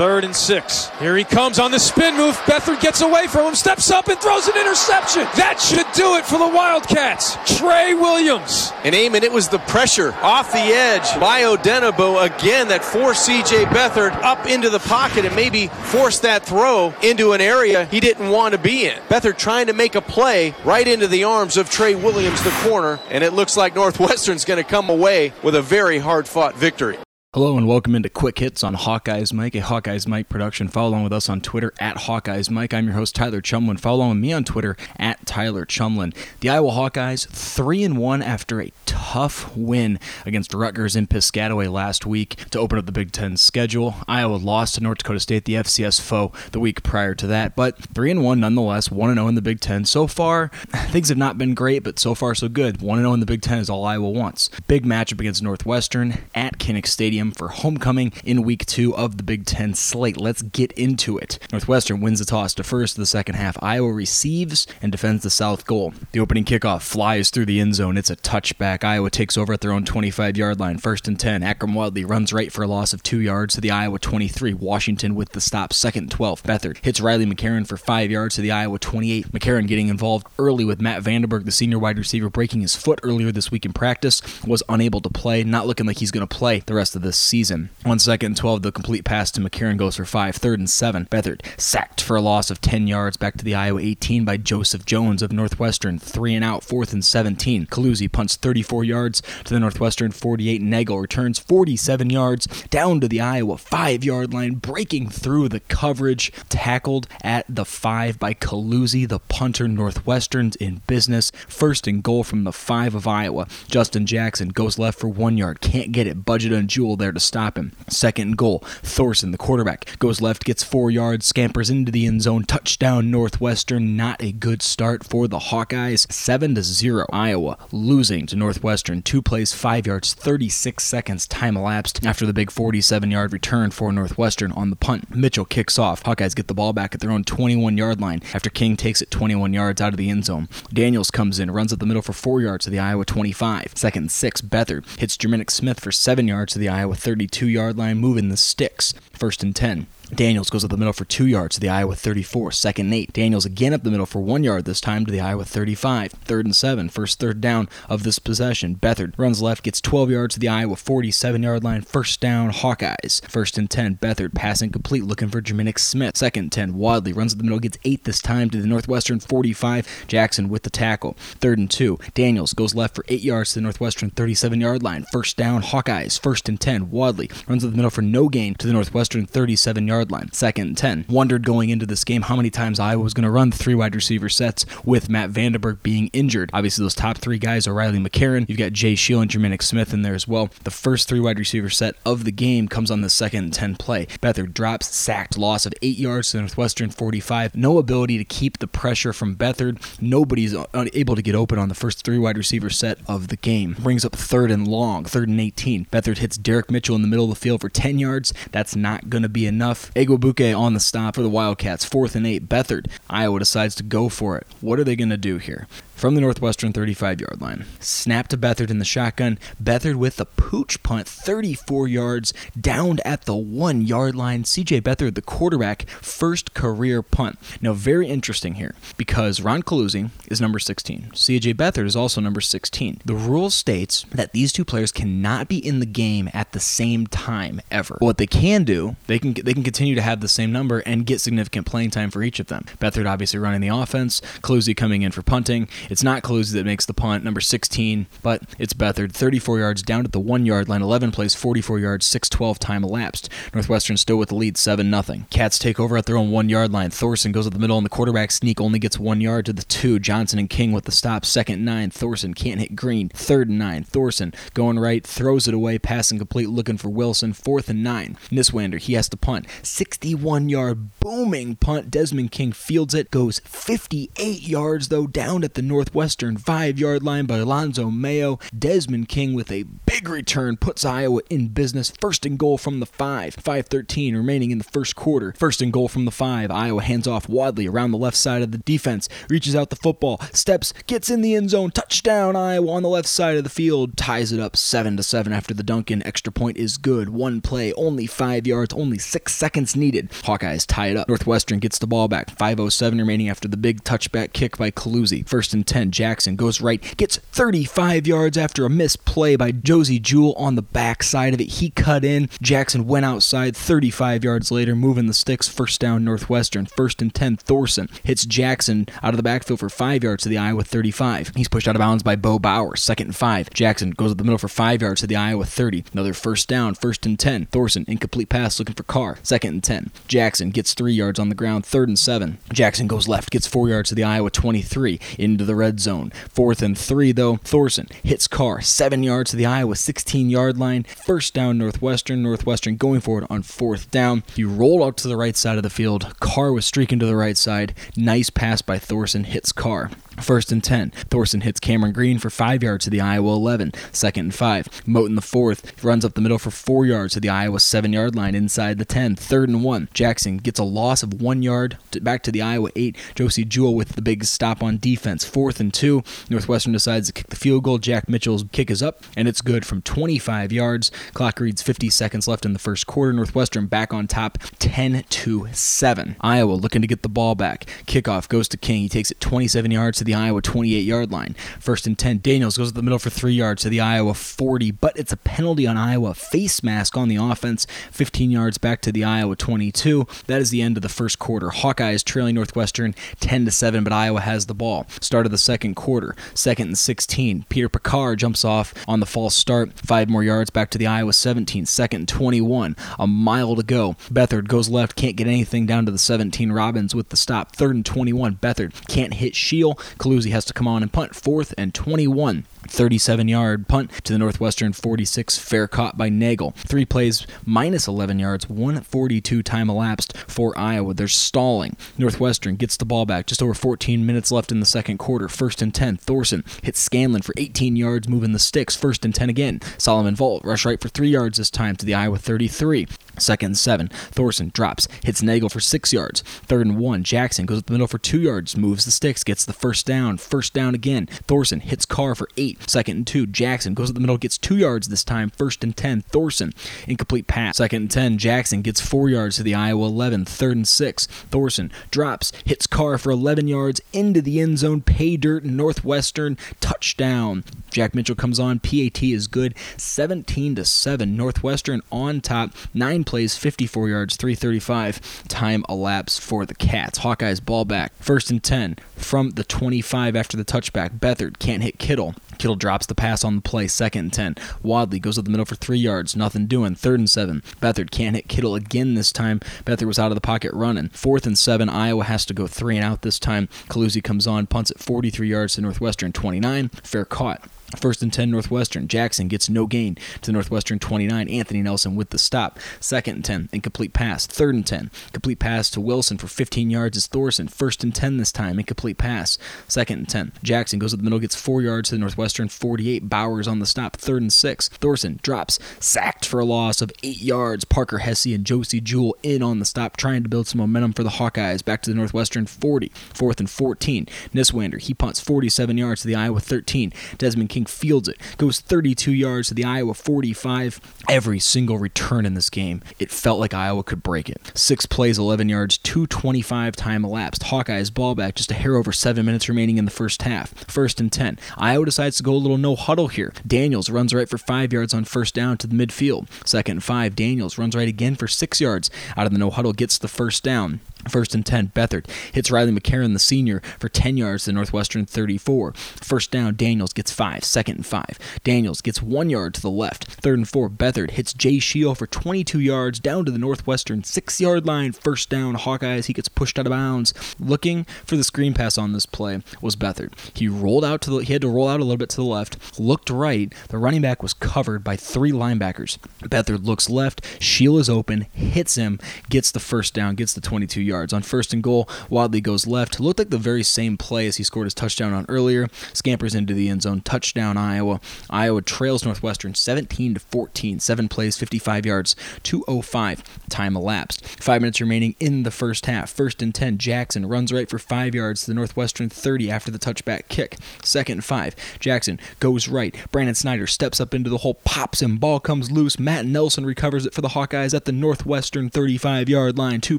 Third and six. Here he comes on the spin move. Beathard gets away from him, steps up and throws an interception. That should do it for the Wildcats. Trey Williams. And Eamon, it was the pressure off the edge by Odenigbo again that forced CJ Beathard up into the pocket and maybe forced that throw into an area he didn't want to be in. Beathard trying to make a play right into the arms of Trey Williams, the corner, and it looks like Northwestern's going to come away with a very hard fought victory. Hello and welcome into Quick Hits on Hawkeyes Mike, a Hawkeyes Mike production. Follow along with us on Twitter at Hawkeyes Mike. I'm your host Tyler Chumlin. Follow along with me on Twitter at Tyler Chumlin. The Iowa Hawkeyes three and one after a tough win against Rutgers in Piscataway last week to open up the Big Ten schedule. Iowa lost to North Dakota State, the FCS foe, the week prior to that, but three and one nonetheless. One and zero in the Big Ten so far. Things have not been great, but so far so good. One and zero in the Big Ten is all Iowa wants. Big matchup against Northwestern at Kinnick Stadium for homecoming in week two of the Big Ten slate. Let's get into it. Northwestern wins the toss to first the second half. Iowa receives and defends the south goal. The opening kickoff flies through the end zone. It's a touchback. Iowa takes over at their own 25 yard line. First and 10. Akrum Wadley runs right for a loss of two yards to the Iowa 23. Washington with the stop. Second and 12. Beathard hits Riley McCarron for five yards to the Iowa 28. McCarron getting involved early with Matt VandeBerg, the senior wide receiver, breaking his foot earlier this week in practice. Was unable to play. Not looking like he's going to play the rest of this season. One second and 12, the complete pass to McCarron goes for five. Third and seven. Beathard sacked for a loss of 10 yards back to the Iowa 18 by Joseph Jones of Northwestern. Three and out, fourth and 17. Coluzzi punts 34 yards to the Northwestern 48. Nagel returns 47 yards down to the Iowa five yard line, breaking through the coverage. Tackled at the five by Coluzzi, the punter. Northwestern's in business. First and goal from the five of Iowa. Justin Jackson goes left for one yard. Can't get it. Budget on Jewell there to stop him. Second goal. Thorson, the quarterback, goes left, gets four yards, scampers into the end zone. Touchdown Northwestern. Not a good start for the Hawkeyes. 7 to 0. Iowa losing to Northwestern. Two plays, five yards, 36 seconds. Time elapsed after the big 47 yard return for Northwestern on the punt. Mitchell kicks off. Hawkeyes get the ball back at their own 21 yard line after King takes it 21 yards out of the end zone. Daniels comes in, runs up the middle for four yards to the Iowa 25. Second six. Beathard hits Jerminic Smith for seven yards to the Iowa 32 yard line, moving the sticks. First and 10. Daniels goes up the middle for two yards to the Iowa 34. Second and eight. Daniels again up the middle for one yard this time to the Iowa 35. Third and seven. First third down of this possession. Beathard runs left, gets 12 yards to the Iowa 47 yard line. First down, Hawkeyes. First and 10. Beathard passing complete, looking for Jerminic Smith. Second and 10. Wadley runs up the middle, gets eight this time to the Northwestern 45. Jackson with the tackle. Third and two. Daniels goes left for eight yards to the Northwestern 37 yard line. First down, Hawkeyes. First and 10. Wadley runs up the middle for no gain to the Northwestern 37 yard line. Second and 10. Wondered going into this game how many times Iowa was going to run three wide receiver sets with Matt VandeBerg being injured. Obviously, those top three guys are Riley McCarron. You've got Jay Scheel and Jerminic Smith in there as well. The first three wide receiver set of the game comes on the second and 10 play. Beathard drops, sacked, loss of eight yards to Northwestern 45. No ability to keep the pressure from Beathard. Nobody's able to get open on the first three wide receiver set of the game. Brings up third and long, third and 18. Beathard hits Derek Mitchell in the middle of the field for 10 yards. That's not going to be enough. Igwebuike on the stop for the Wildcats. Fourth and eight. Beathard. Iowa decides to go for it. What are they going to do here? From the Northwestern 35 yard line. Snap to Beathard in the shotgun. Beathard with the pooch punt, 34 yards, downed at the one yard line. CJ Beathard, the quarterback, first career punt. Now, very interesting here because Ron Coluzzi is number 16. CJ Beathard is also number 16. The rule states that these two players cannot be in the game at the same time ever. What they can do, they can they can continue to have the same number and get significant playing time for each of them. Beathard obviously running the offense, Coluzzi coming in for punting. It's not Coluzzi that makes the punt, number 16, but it's Beathard, 34 yards down at the one yard line, 11 plays, 44 yards, 6-12 time elapsed. Northwestern still with the lead, 7 0 Cats take over at their own one yard line. Thorson goes up the middle, and the quarterback sneak only gets one yard to the two. Johnson and King with the stop. Second nine. Thorson can't hit Green. Third and nine. Thorson going right, throws it away, passing complete, looking for Wilson. Fourth and nine. Niswander, he has to punt. 61 yard booming punt. Desmond King fields it, goes 58 yards though, down at the north Northwestern, five yard line by Alonzo Mayo. Desmond King with a big return puts Iowa in business. First and goal from the five. 5.13 remaining in the first quarter. First and goal from the five. Iowa hands off Wadley around the left side of the defense. Reaches out the football. Steps. Gets in the end zone. Touchdown Iowa on the left side of the field. Ties it up 7 to 7 after the Duncan extra point is good. One play. Only five yards. Only six seconds needed. Hawkeyes tie it up. Northwestern gets the ball back. 5.07 remaining after the big touchback kick by Coluzzi. First and 10. Jackson goes right. Gets 35 yards after a missed play by Josey Jewell on the backside of it. He cut in. Jackson went outside 35 yards later, moving the sticks. First down Northwestern. First and 10. Thorson hits Jackson out of the backfield for 5 yards to the Iowa 35. He's pushed out of bounds by Bo Bower. Second and 5. Jackson goes up the middle for 5 yards to the Iowa 30. Another first down. First and 10. Thorson incomplete pass looking for Carr. Second and 10. Jackson gets 3 yards on the ground. Third and 7. Jackson goes left, gets 4 yards to the Iowa 23 into the red zone. Fourth and 3 though. Thorson hits Carr. 7 yards to the Iowa 16 yard line. First down Northwestern. Northwestern going forward on fourth down. He rolled out to the right side of the field. Carr was streaking to the right side. Nice pass by Thorson hits Carr. First and 10. Thorson hits Cameron Green for 5 yards to the Iowa 11. Second and 5. Moten the fourth runs up the middle for 4 yards to the Iowa 7 yard line inside the 10. Third and 1. Jackson gets a loss of 1 yard to, back to the Iowa 8. Josey Jewell with the big stop on defense. Fourth and 2. Northwestern decides to kick the field goal. Jack Mitchell's kick is up, and it's good from 25 yards. Clock reads 50 seconds left in the first quarter. Northwestern back on top 10 to 7. Iowa looking to get the ball back. Kickoff goes to King. He takes it 27 yards to the Iowa 28 yard line. First and 10. Daniels goes to the middle for 3 yards to the Iowa 40, but it's a penalty on Iowa. Face mask on the offense. 15 yards back to the Iowa 22. That is the end of the first quarter. Hawkeyes trailing Northwestern 10 to 7, but Iowa has the ball. Start of the second quarter. Second and 16. Peter Picard jumps off on the false start. Five more yards back to the Iowa 17. Second and 21. A mile to go. Beathard goes left, can't get anything down to the 17. Robbins with the stop. Third and 21. Beathard can't hit Scheel. Coluzzi has to come on and punt. Fourth and 21. 37 yard punt to the Northwestern 46, fair caught by Nagel. Three plays, minus 11 yards, 142 time elapsed for Iowa. They're stalling. Northwestern gets the ball back, just over 14 minutes left in the second quarter. First and 10. Thorson hits Scanlon for 18 yards, moving the sticks. First and 10 again. Solomon Vault rush right for three yards this time to the Iowa 33. Second and seven. Thorson drops, hits Nagel for six yards. Third and one. Jackson goes up the middle for two yards, moves the sticks, gets the first down. First down again. Thorson hits Carr for eight. Second and two. Jackson goes up the middle, gets two yards this time. First and ten. Thorson. Incomplete pass. Second and ten. Jackson gets four yards to the Iowa 11. Third and six. Thorson drops, hits Carr for 11 yards into the end zone. Pay dirt. Northwestern touchdown. Jack Mitchell comes on. PAT is good. 17 to 7. Northwestern on top. Nine plays, 54 yards, 335. Time elapsed for the Cats. Hawkeyes ball back. First and 10 from the 25 after the touchback. Beathard can't hit Kittle. Kittle drops the pass on the play. Second and 10. Wadley goes up the middle for three yards. Nothing doing. Third and seven. Beathard can't hit Kittle again this time. Beathard was out of the pocket running. Fourth and seven. Iowa has to go three and out this time. Coluzzi comes on, punts at 43 yards to Northwestern 29. Fair caught. First and 10 Northwestern. Jackson gets no gain to the Northwestern 29. Anthony Nelson with the stop. Second and 10. Incomplete pass. Third and 10. Complete pass to Wilson for 15 yards is Thorson. First and 10 this time. Incomplete pass. Second and 10. Jackson goes up the middle, gets 4 yards to the Northwestern 48. Bowers on the stop. Third and 6. Thorson drops. Sacked for a loss of 8 yards. Parker Hesse and Josey Jewell in on the stop, trying to build some momentum for the Hawkeyes. Back to the Northwestern 40. Fourth and 14. Niswander. He punts 47 yards to the Iowa 13. Desmond King fields it, goes 32 yards to the Iowa 45. Every single return in this game, it felt like Iowa could break it. Six plays, 11 yards, 225 time elapsed. Hawkeyes ball back, just a hair over seven minutes remaining in the first half. First and 10. Iowa decides to go a little no huddle here. Daniels runs right for five yards on first down to the midfield. Second and five. Daniels runs right again for six yards out of the no huddle, gets the first down. First and 10, Beathard hits Riley McCarron, the senior, for 10 yards to Northwestern 34. First down, Daniels gets 5. Second and 5. Daniels gets 1 yard to the left. Third and 4, Beathard hits Jay Scheel for 22 yards down to the Northwestern 6 yard line. First down, Hawkeyes. He gets pushed out of bounds. Looking for the screen pass on this play was Beathard. He rolled out to the, he had to roll out a little bit to the left, looked right. The running back was covered by three linebackers. Beathard looks left. Scheel is open, hits him, gets the first down, gets the 22 yards. On first and goal, Wadley goes left. Looked like the very same play as he scored his touchdown on earlier. Scampers into the end zone. Touchdown, Iowa. Iowa trails Northwestern 17 to 14. Seven plays, 55 yards, 205. Time elapsed. Five minutes remaining in the first half. First and 10. Jackson runs right for five yards to the Northwestern 30 after the touchback kick. Second and five. Jackson goes right. Brandon Snyder steps up into the hole, pops him. Ball comes loose. Matt Nelson recovers it for the Hawkeyes at the Northwestern 35 yard line. Two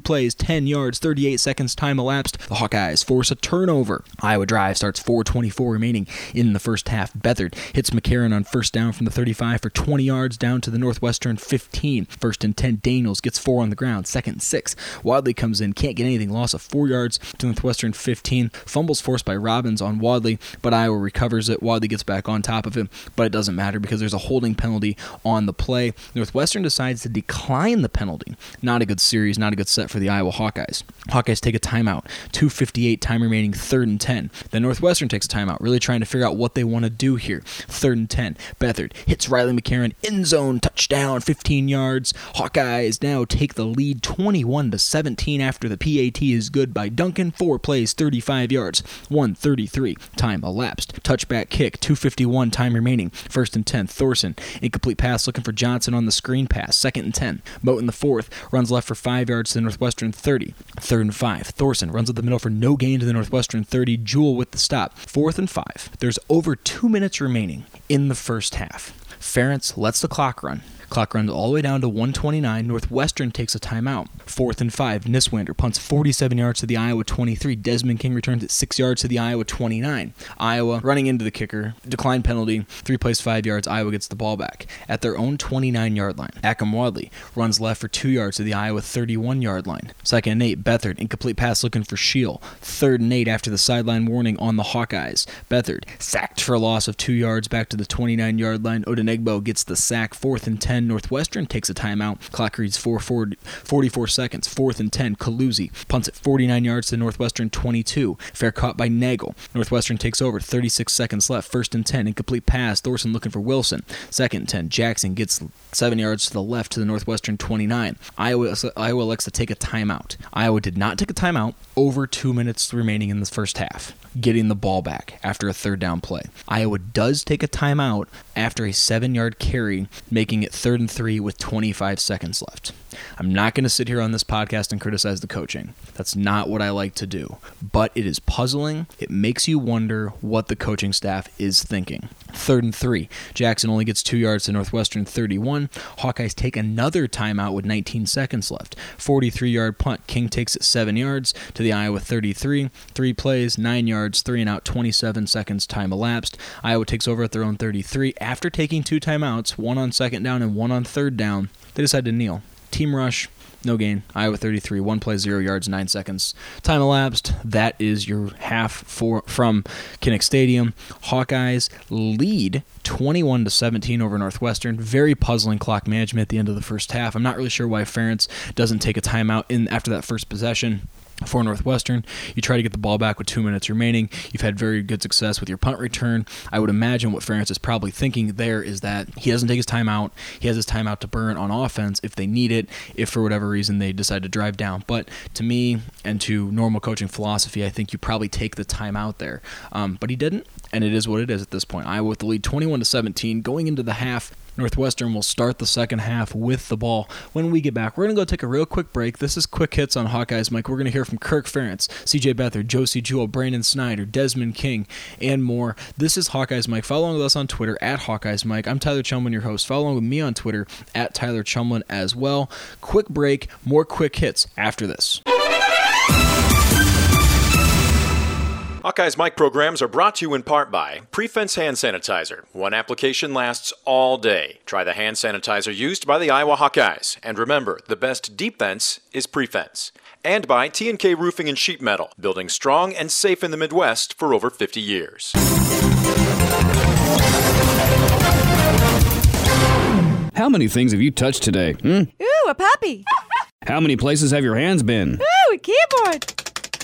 plays, 10 yards, 38 seconds. Time elapsed. The Hawkeyes force a turnover. Iowa drive starts 424 remaining in the first half. Beathard hits McCarron on first down from the 35 for 20 yards down to the Northwestern 15. First and 10. Daniels gets four on the ground. Second and six. Wadley comes in, can't get anything. Loss of four yards to Northwestern 15. Fumbles forced by Robbins on Wadley, but Iowa recovers it. Wadley gets back on top of him, but it doesn't matter because there's a holding penalty on the play. Northwestern decides to decline the penalty. Not a good series, not a good set for the Iowa Hawkeyes. Hawkeyes take a timeout. 258 time remaining, third and 10. Then Northwestern takes a timeout, really trying to figure out what they want to do here. Third and 10. Beathard hits Riley McCarron, end zone, touchdown, 15 yards. Hawkeyes now take the lead 21 to 17 after the PAT is good by Duncan. Four plays, 35 yards, 133. Time elapsed. Touchback kick, 251 time remaining. First and 10. Thorson, incomplete pass looking for Johnson on the screen pass. Second and 10. Moten the fourth, runs left for five yards to the Northwestern 30. Third and five. Thorson runs up the middle for no gain to the Northwestern 30. Jewell with the stop. Fourth and five. There's over two minutes remaining in the first half. Ferentz lets the clock run. Clock runs all the way down to 129. Northwestern takes a timeout. Fourth and five. Niswander punts 47 yards to the Iowa 23. Desmond King returns at six yards to the Iowa 29. Iowa running into the kicker. Decline penalty. Three plays, five yards. Iowa gets the ball back at their own 29 yard line. Akrum Wadley runs left for two yards to the Iowa 31 yard line. Second and eight. Beathard incomplete pass looking for Scheel. Third and eight after the sideline warning on the Hawkeyes. Beathard sacked for a loss of two yards back to the 29 yard line. Odenigbo gets the sack. Fourth and 10. Northwestern takes a timeout. Clock reads 4 44 seconds. Fourth and 10. Coluzzi punts it 49 yards to Northwestern 22. Fair caught by Nagel. Northwestern takes over. 36 seconds left. First and 10. Incomplete pass. Thorson looking for Wilson. Second and 10. Jackson gets seven yards to the left to the Northwestern 29. Iowa, Iowa elects to take a timeout. Iowa did not take a timeout. Over two minutes remaining in the first half getting the ball back after a third down play. Iowa does take a timeout after a seven yard carry, making it third and three with 25 seconds left. I'm not going to sit here on this podcast and criticize the coaching. That's not what I like to do. But it is puzzling. It makes you wonder what the coaching staff is thinking. Third and three. Jackson only gets two yards to Northwestern 31. Hawkeyes take another timeout with 19 seconds left. 43 yard punt. King takes it seven yards to the Iowa 33. Three plays, nine yards, three and out, 27 seconds. Time elapsed. Iowa takes over at their own 33. After taking two timeouts, one on second down and one on third down, they decide to kneel. Team rush, no gain. Iowa 33, one play, zero yards, nine seconds. Time elapsed. That is your half for from Kinnick Stadium. Hawkeyes lead 21 to 17 over Northwestern. Very puzzling clock management at the end of the first half. I'm not really sure why Ferentz doesn't take a timeout in after that first possession for Northwestern. You try to get the ball back with two minutes remaining. You've had very good success with your punt return. I would imagine what Ferentz is probably thinking there is that he doesn't take his time out. He has his time out to burn on offense if they need it, if for whatever reason they decide to drive down. But to me and to normal coaching philosophy, I think you probably take the time out there. Um, but he didn't, and it is what it is at this point. Iowa with the lead 21 to 17 going into the half. Northwestern will start the second half with the ball. When we get back, we're going to go take a real quick break. This is Quick Hits on Hawkeyes Mike. We're going to hear from Kirk Ferentz, CJ Beathard, Josey Jewell, Brandon Snyder, Desmond King, and more. This is Hawkeyes Mike. Follow along with us on Twitter at Hawkeyes Mike. I'm Tyler Chumlin, your host. Follow along with me on Twitter at Tyler Chumlin as well. Quick break, more quick hits after this. Hawkeye's mic programs are brought to you in part by Prefense Hand Sanitizer. One application lasts all day. Try the hand sanitizer used by the Iowa Hawkeyes. And remember, the best defense fence is Prefense. And by T&K Roofing and Sheet Metal, building strong and safe in the Midwest for over 50 years. How many things have you touched today? Hmm? Ooh, a puppy. How many places have your hands been? Ooh, a keyboard.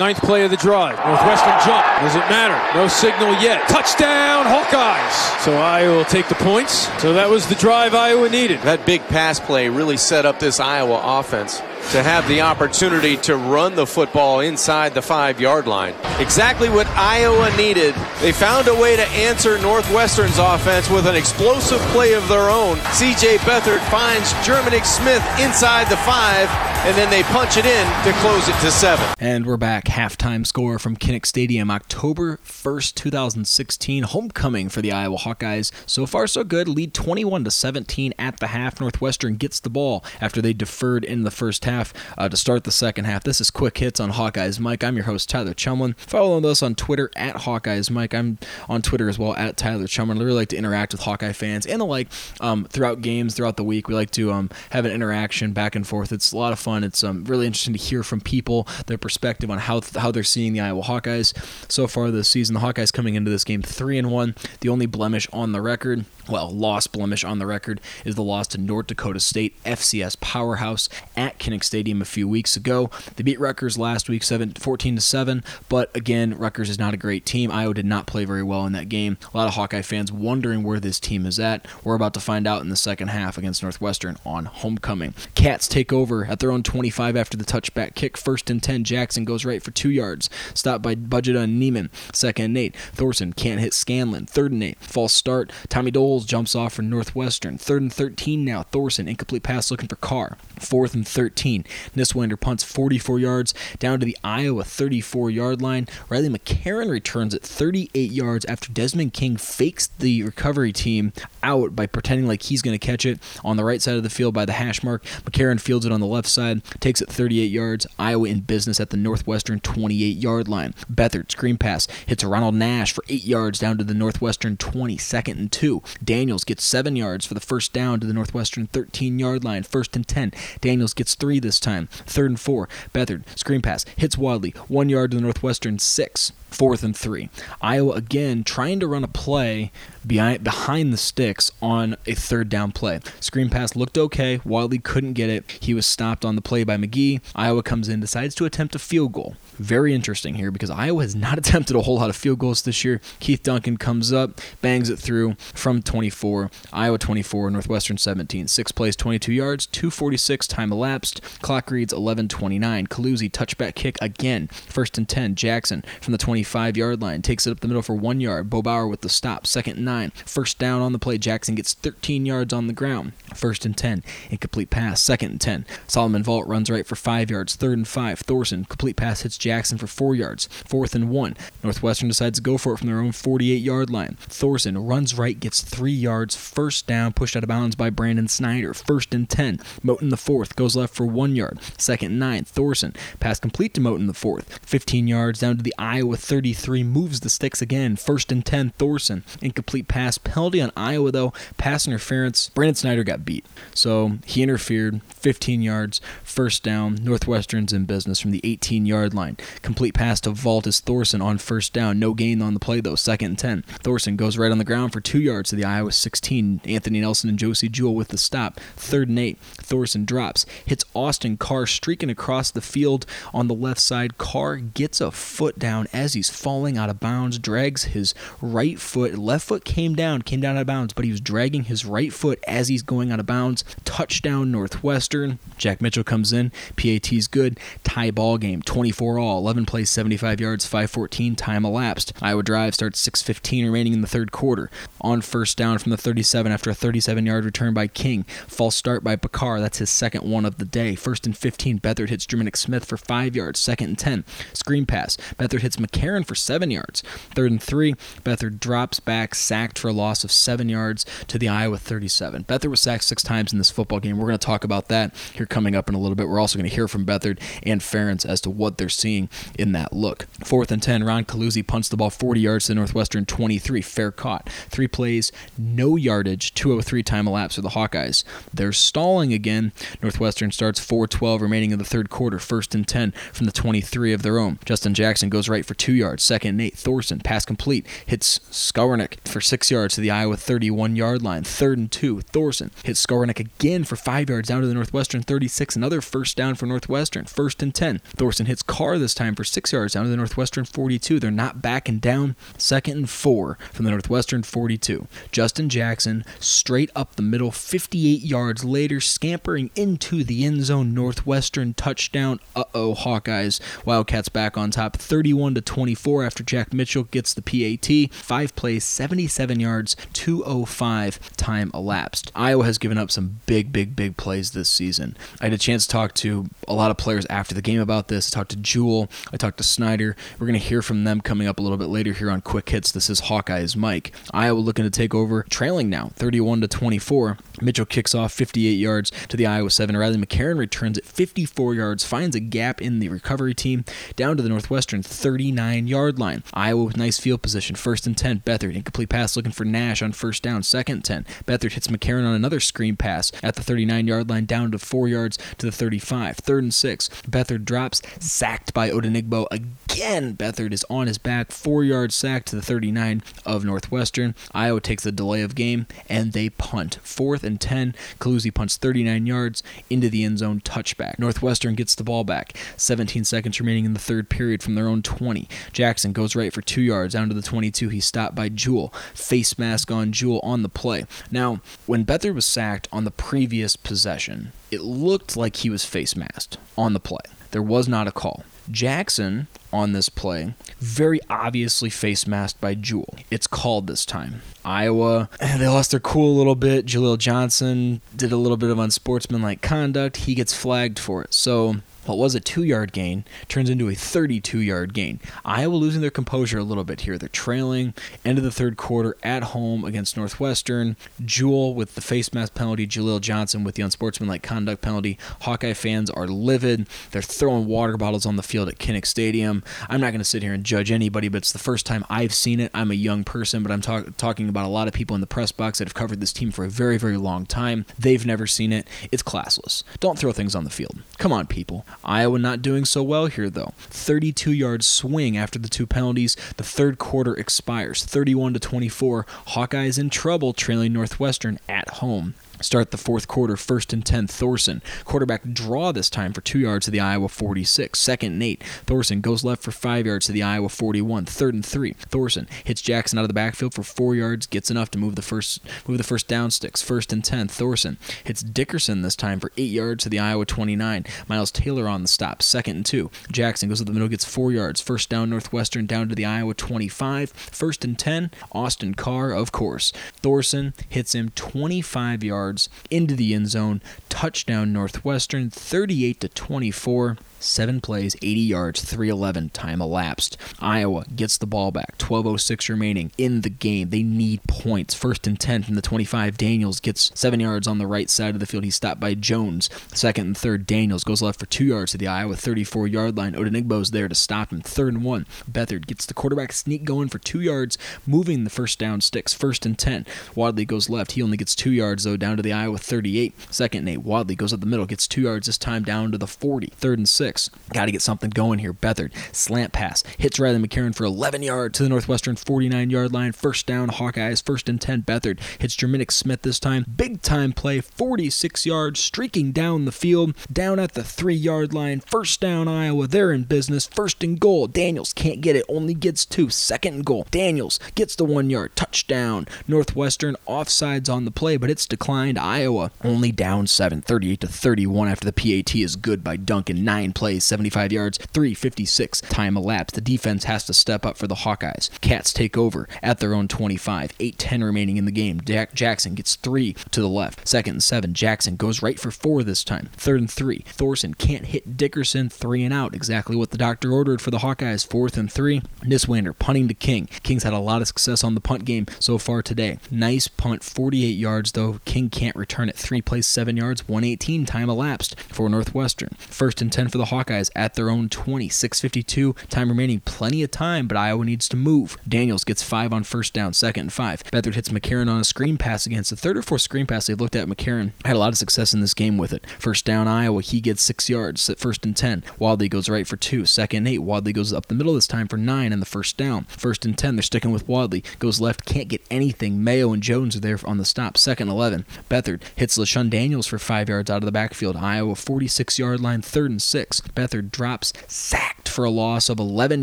Ninth play of the drive. Northwestern jump. Does it matter? No signal yet. Touchdown, Hawkeyes. So Iowa will take the points. So that was the drive Iowa needed. That big pass play really set up this Iowa offense to have the opportunity to run the football inside the five yard line. Exactly what Iowa needed. They found a way to answer Northwestern's offense with an explosive play of their own. CJ Beathard finds Jerminic Smith inside the five, and then they punch it in to close it to seven. And we're back. Halftime score from Kinnick Stadium, October 1st, 2016. Homecoming for the Iowa Hawkeyes. So far, so good. Lead 21 to 17 at the half. Northwestern gets the ball after they deferred in the first half uh, to start the second half. This is Quick Hits on Hawkeyes Mike. I'm your host, Tyler Chumlin. Follow us on Twitter at Hawkeyes Mike. I'm on Twitter as well at Tyler Chumlin. I really like to interact with Hawkeye fans and the like um, throughout games, throughout the week. We like to um, have an interaction back and forth. It's a lot of fun. It's um, really interesting to hear from people, their perspective on how how they're seeing the Iowa Hawkeyes so far this season. The Hawkeyes coming into this game three and one. The only blemish on the record well, lost blemish on the record is the loss to North Dakota State FCS powerhouse at Kinnick Stadium a few weeks ago. They beat Rutgers last week 7 14 to 7, but again, Rutgers is not a great team. Iowa did not play very well in that game. A lot of Hawkeye fans wondering where this team is at. We're about to find out in the second half against Northwestern on homecoming. Cats take over at their own 25 after the touchback kick. First and 10, Jackson goes right for 2 yards. Stopped by Budget on Niemann. Second and 8, Thorson can't hit Scanlon. Third and 8, false start. Tommy Doles jumps off for Northwestern. Third and 13 now. Thorson, incomplete pass looking for Carr. Fourth and 13. Niswander punts 44 yards down to the Iowa 34 yard line. Riley McCarron returns at 38 yards after Desmond King fakes the recovery team out by pretending like he's going to catch it on the right side of the field by the hash mark. McCarron fields it on the left side, takes it 38 yards. Iowa in business at the Northwestern 28 yard line. Beathard, screen pass, hits Ronald Nash for 8 yards down to the Northwestern 20, second and 2. Daniels gets 7 yards for the first down to the Northwestern 13 yard line, first and 10. Daniels gets 3 this time, third and 4. Beathard, screen pass, hits Wadley, 1 yard to the Northwestern. 6 fourth and three. Iowa again trying to run a play behind behind the sticks on a third down play. Screen pass looked okay. Wadley couldn't get it. He was stopped on the play by McGee. Iowa comes in, decides to attempt a field goal. Very interesting here because Iowa has not attempted a whole lot of field goals this year. Keith Duncan comes up, bangs it through from 24. Iowa 24, Northwestern 17. Six plays, 22 yards, 246 time elapsed. Clock reads 11:29. Coluzzi touchback kick again. First and 10. Jackson from the 25 yard line takes it up the middle for one yard. Bo Bower with the stop. Second and nine. First down on the play. Jackson gets 13 yards on the ground. First and 10. Incomplete pass. Second and 10. Solomon Vault runs right for five yards. Third and five. Thorson complete pass hits Jackson for four yards. Fourth and one. Northwestern decides to go for it from their own 48 yard line. Thorson runs right, gets three yards. First down, pushed out of bounds by Brandon Snyder. First and 10. Moten the fourth goes left for one yard. Second and nine. Thorson pass complete to Moten the fourth. 15 yards down to the Iowa 33. Moves the sticks again. First and 10. Thorson. Incomplete pass. Penalty on Iowa though. Pass interference. Brandon Snyder got beat. So he interfered. 15 yards. First down. Northwestern's in business from the 18 yard line. Complete pass to Valtis Thorson on first down. No gain on the play though. Second and 10. Thorson goes right on the ground for two yards to the Iowa 16. Anthony Nelson and Josey Jewell with the stop. Third and eight. Thorson drops. Hits Austin Carr streaking across the field on the left side. Carr gets a foot down as he's falling out of bounds. Drags his right foot. Left foot came down, came down out of bounds, but he was dragging his right foot as he's going out of bounds. Touchdown Northwestern. Jack Mitchell comes in. PAT's good. Tie ball game. 24 all. 11 plays, 75 yards, 514. Time elapsed. Iowa drive starts 6:15 remaining in the third quarter. On first down from the 37 after a 37-yard return by King. False start by Bakar. That's his second one of the day. First and 15. Beathard hits Jerminic Smith for five yards. Second and 10. Screen pass. Beathard hits McCarron McCarron for seven yards. Third and three, Beathard drops back, sacked for a loss of seven yards to the Iowa 37. Beathard was sacked six times in this football game. We're going to talk about that here coming up in a little bit. We're also going to hear from Beathard and Ferentz as to what they're seeing in that look. Fourth and 10, Ron Coluzzi punts the ball 40 yards to Northwestern 23. Fair caught. Three plays, no yardage, 203 time elapsed for the Hawkeyes. They're stalling again. Northwestern starts 4-12 remaining in the third quarter. First and 10 from the 23 of their own. Justin Jackson goes right for two yards. Second and eight. Thorson, pass complete. Hits Skowronek for six yards to the Iowa 31 yard line. Third and two. Thorson hits Skowronek again for five yards down to the Northwestern 36. Another first down for Northwestern. First and 10. Thorson hits Carr this time for six yards down to the Northwestern 42. They're not backing down. Second and four from the Northwestern 42. Justin Jackson straight up the middle, 58 yards later, scampering into the end zone. Northwestern touchdown. Uh oh, Hawkeyes. Wildcats back on top, 31 to 24 after Jack Mitchell gets the PAT. Five plays, 77 yards, 205 time elapsed. Iowa has given up some big, big, big plays this season. I had a chance to talk to a lot of players after the game about this. I talked to Jewell, I talked to Snyder. We're going to hear from them coming up a little bit later here on Quick Hits. This is Hawkeyes Mike. Iowa looking to take over, trailing now, 31 to 24. Mitchell kicks off 58 yards to the Iowa 7. Riley McCarron returns at 54 yards, finds a gap in the recovery team down to the Northwestern 39 yard line. Iowa with nice field position. First and 10. Beathard. Incomplete pass looking for Nash on first down. Second 10. Beathard hits McCarron on another screen pass at the 39 yard line down to 4 yards to the 35. Third and 6. Beathard drops, sacked by Odenigbo again. Beathard is on his back. 4 yard sack to the 39 of Northwestern. Iowa takes the delay of game and they punt. Fourth and 10. Coluzzi punts 39 yards into the end zone touchback. Northwestern gets the ball back. 17 seconds remaining in the third period from their own 20. Jackson goes right for two yards down to the 22. He's stopped by Jewell. Face mask on Jewell on the play. Now, when Beathard was sacked on the previous possession, it looked like he was face masked on the play. There was not a call. Jackson on this play, very obviously face masked by Jewell. It's called this time. Iowa, eh, they lost their cool a little bit. Jaleel Johnson did a little bit of unsportsmanlike conduct. He gets flagged for it. So what was a two yard gain turns into a 32 yard gain. Iowa losing their composure a little bit here. They're trailing end of the third quarter at home against Northwestern. Jewell with the face mask penalty, Jaleel Johnson with the unsportsmanlike conduct penalty. Hawkeye fans are livid. They're throwing water bottles on the field at Kinnick Stadium. I'm not going to sit here and judge anybody, but it's the first time I've seen it. I'm a young person, but I'm talk- talking about a lot of people in the press box that have covered this team for a very, very long time. They've never seen it. It's classless. Don't throw things on the field. Come on, people. Iowa not doing so well here, though. 32 yard swing after the two penalties. The third quarter expires 31 to 24. Hawkeyes in trouble, trailing Northwestern at home. Start the fourth quarter, first and 10, Thorson. Quarterback draw this time for two yards to the Iowa 46. Second and eight, Thorson goes left for five yards to the Iowa 41. Third and three, Thorson hits Jackson out of the backfield for four yards, gets enough to move the first move the first down sticks. First and 10, Thorson hits Dickerson this time for eight yards to the Iowa 29. Miles Taylor on the stop. Second and two, Jackson goes to the middle, gets four yards. First down, Northwestern down to the Iowa 25. First and 10, Austin Carr, of course. Thorson hits him 25 yards into the end zone. Touchdown Northwestern 38 to 24. Seven plays, 80 yards, 311 time elapsed. Iowa gets the ball back. 12.06 remaining in the game. They need points. First and 10 from the 25. Daniels gets seven yards on the right side of the field. He's stopped by Jones. Second and third, Daniels goes left for two yards to the Iowa 34 yard line. Odenigbo's there to stop him. Third and one. Beathard gets the quarterback sneak going for two yards, moving the first down sticks. First and 10. Wadley goes left. He only gets two yards, though, down to the Iowa 38. Second and eight. Wadley goes up the middle, gets two yards this time down to the 40. Third and six. Got to get something going here. Beathard, slant pass, hits Riley McCarron for 11 yards to the Northwestern 49 yard line. First down, Hawkeyes. First and 10, Beathard hits Jerminic Smith this time. Big time play, 46 yards, streaking down the field, down at the three yard line. First down, Iowa. They're in business. First and goal. Daniels can't get it, only gets two. Second and goal. Daniels gets the one yard touchdown. Northwestern offsides on the play, but it's declined. Iowa only down seven, 38 to 31 after the PAT is good by Duncan. Nine plays, 75 yards, 356 time elapsed. The defense has to step up for the Hawkeyes. Cats take over at their own 25, 8-10 remaining in the game. Jack Jackson gets three to the left. Second and seven. Jackson goes right for four this time. Third and three. Thorson can't hit Dickerson. Three and out. Exactly what the doctor ordered for the Hawkeyes. Fourth and three. Niswander punting to King. King's had a lot of success on the punt game so far today. Nice punt, 48 yards though. King can't return it. Three plays, seven yards, 118 time elapsed for Northwestern. First and 10 for the Hawkeyes at their own 20. 652 time remaining. Plenty of time, but Iowa needs to move. Daniels gets five on first down. Second and five. Beathard hits McCarron on a screen pass against the third or fourth screen pass they looked at. McCarron had a lot of success in this game with it. First down Iowa, he gets six yards. At first and 10. Wadley goes right for two, second and eight. Wadley goes up the middle this time for nine and the first down. First and 10. They're sticking with Wadley. Goes left, can't get anything. Mayo and Jones are there on the stop. Second 11. Beathard hits LeShun Daniels for five yards out of the backfield. Iowa 46 yard line, third and six. Beathard drops, sacked for a loss of 11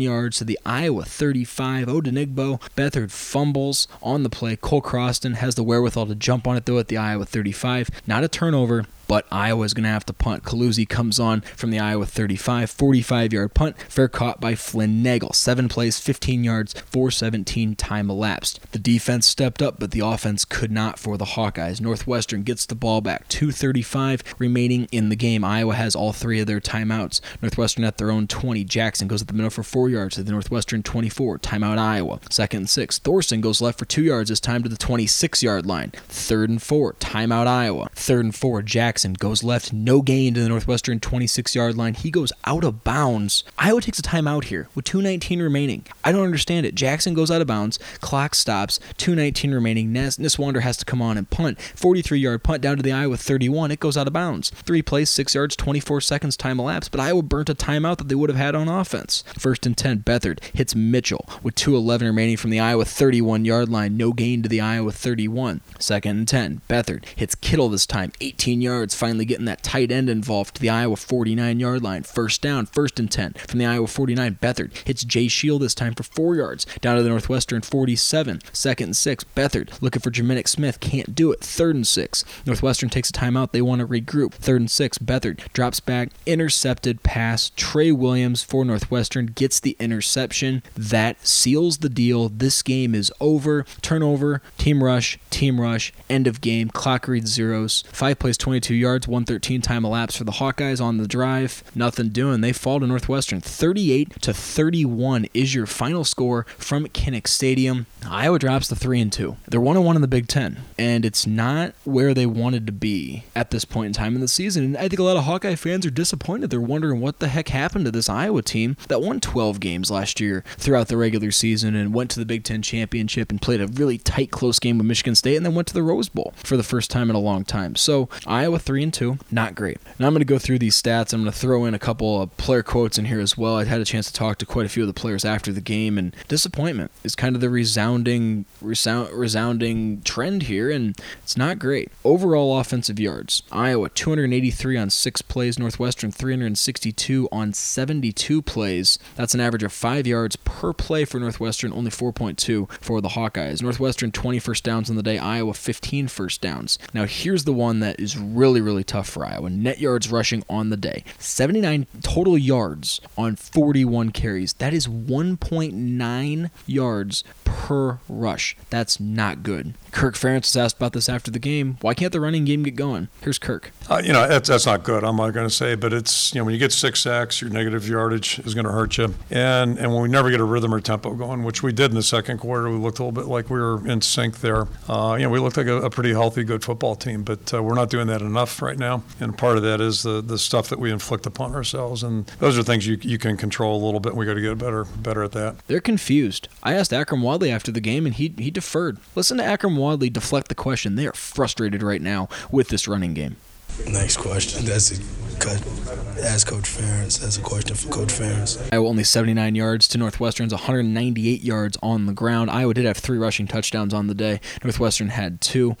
yards to the Iowa 35. Odenigbo. Beathard fumbles on the play. Cole Croston has the wherewithal to jump on it though at the Iowa 35. Not a turnover but Iowa's going to have to punt. Coluzzi comes on from the Iowa 35, 45 yard punt, fair caught by Flynn Nagel. Seven plays, 15 yards, 417 time elapsed. The defense stepped up, but the offense could not for the Hawkeyes. Northwestern gets the ball back, 235 remaining in the game. Iowa has all three of their timeouts. Northwestern at their own 20. Jackson goes at the middle for four yards to the Northwestern 24. Timeout Iowa. Second and six. Thorson goes left for two yards, this time to the 26 yard line. Third and four. Timeout Iowa. Third and four. Jackson Jackson goes left, no gain to the Northwestern 26 yard line. He goes out of bounds. Iowa takes a timeout here with 2.19 remaining. I don't understand it. Jackson goes out of bounds, clock stops, 2.19 remaining. Nis- Niswander has to come on and punt. 43 yard punt down to the Iowa 31. It goes out of bounds. Three plays, six yards, 24 seconds time elapsed, but Iowa burnt a timeout that they would have had on offense. First and 10, Beathard hits Mitchell with 2.11 remaining from the Iowa 31 yard line. No gain to the Iowa 31. Second and 10, Beathard hits Kittle this time, 18 yards, finally getting that tight end involved to the Iowa 49 yard line. First down, first and 10 from the Iowa 49. Beathard hits Jay Scheel this time for four yards down to the Northwestern 47. Second and six. Beathard looking for Jerminic Smith. Can't do it. Third and six. Northwestern takes a timeout. They want to regroup. Third and six. Beathard drops back. Intercepted pass. Trey Williams for Northwestern gets the interception. That seals the deal. This game is over. Turnover. Team rush. Team rush. End of game. Clock reads zeros. Five plays 22 yards. 113 time elapsed for the Hawkeyes on the drive. Nothing doing. They fall to Northwestern. 38 to 31 is your final score from Kinnick Stadium. Iowa drops the 3 and 2. They're 1 1 in the Big 10, and it's not where they wanted to be at this point in time in the season. And I think a lot of Hawkeye fans are disappointed. They're wondering what the heck happened to this Iowa team that won 12 games last year throughout the regular season and went to the Big 10 championship and played a really tight, close game with Michigan State and then went to the Rose Bowl for the first time in a long time. So Iowa 3 and 2, not great. Now I'm going to go through these stats. I'm going to throw in a couple of player quotes in here as well. I had a chance to talk to quite a few of the players after the game, and disappointment is kind of the resounding, resound, resounding trend here, and it's not great. Overall offensive yards: Iowa 283 on six plays, Northwestern 362 on 72 plays. That's an average of five yards per play for Northwestern, only 4.2 for the Hawkeyes. Northwestern 20 first downs on the day, Iowa 15 first downs. Now here's the one that is really, really tough for Iowa. Net yards rushing on the day. 79 total yards on 41 carries. That is 1.9 yards per rush. That's not good. Kirk Ferentz was asked about this after the game. Why can't the running game get going? Here's Kirk. Uh, you know, that's, that's not good, I'm not going to say, but it's, you know, when you get six sacks, your negative yardage is going to hurt you. And and when we never get a rhythm or tempo going, which we did in the second quarter, we looked a little bit like we were in sync there. Uh, you know, we looked like a, a pretty healthy, good football team, but uh, we're not doing that enough right now. And part of that is the, the stuff that we inflict upon ourselves. And those are things you, you can control a little bit. We got to get better better at that. They're confused. I asked Akrum Wadley after the game, and he, he deferred. Listen to Akrum Wadley deflect the question. They are frustrated right now with this running game. Next question. That's a cut. Ask Coach Ferentz. That's a question for Coach Ferentz. Iowa only 79 yards to Northwestern's 198 yards on the ground. Iowa did have three rushing touchdowns on the day. Northwestern had two.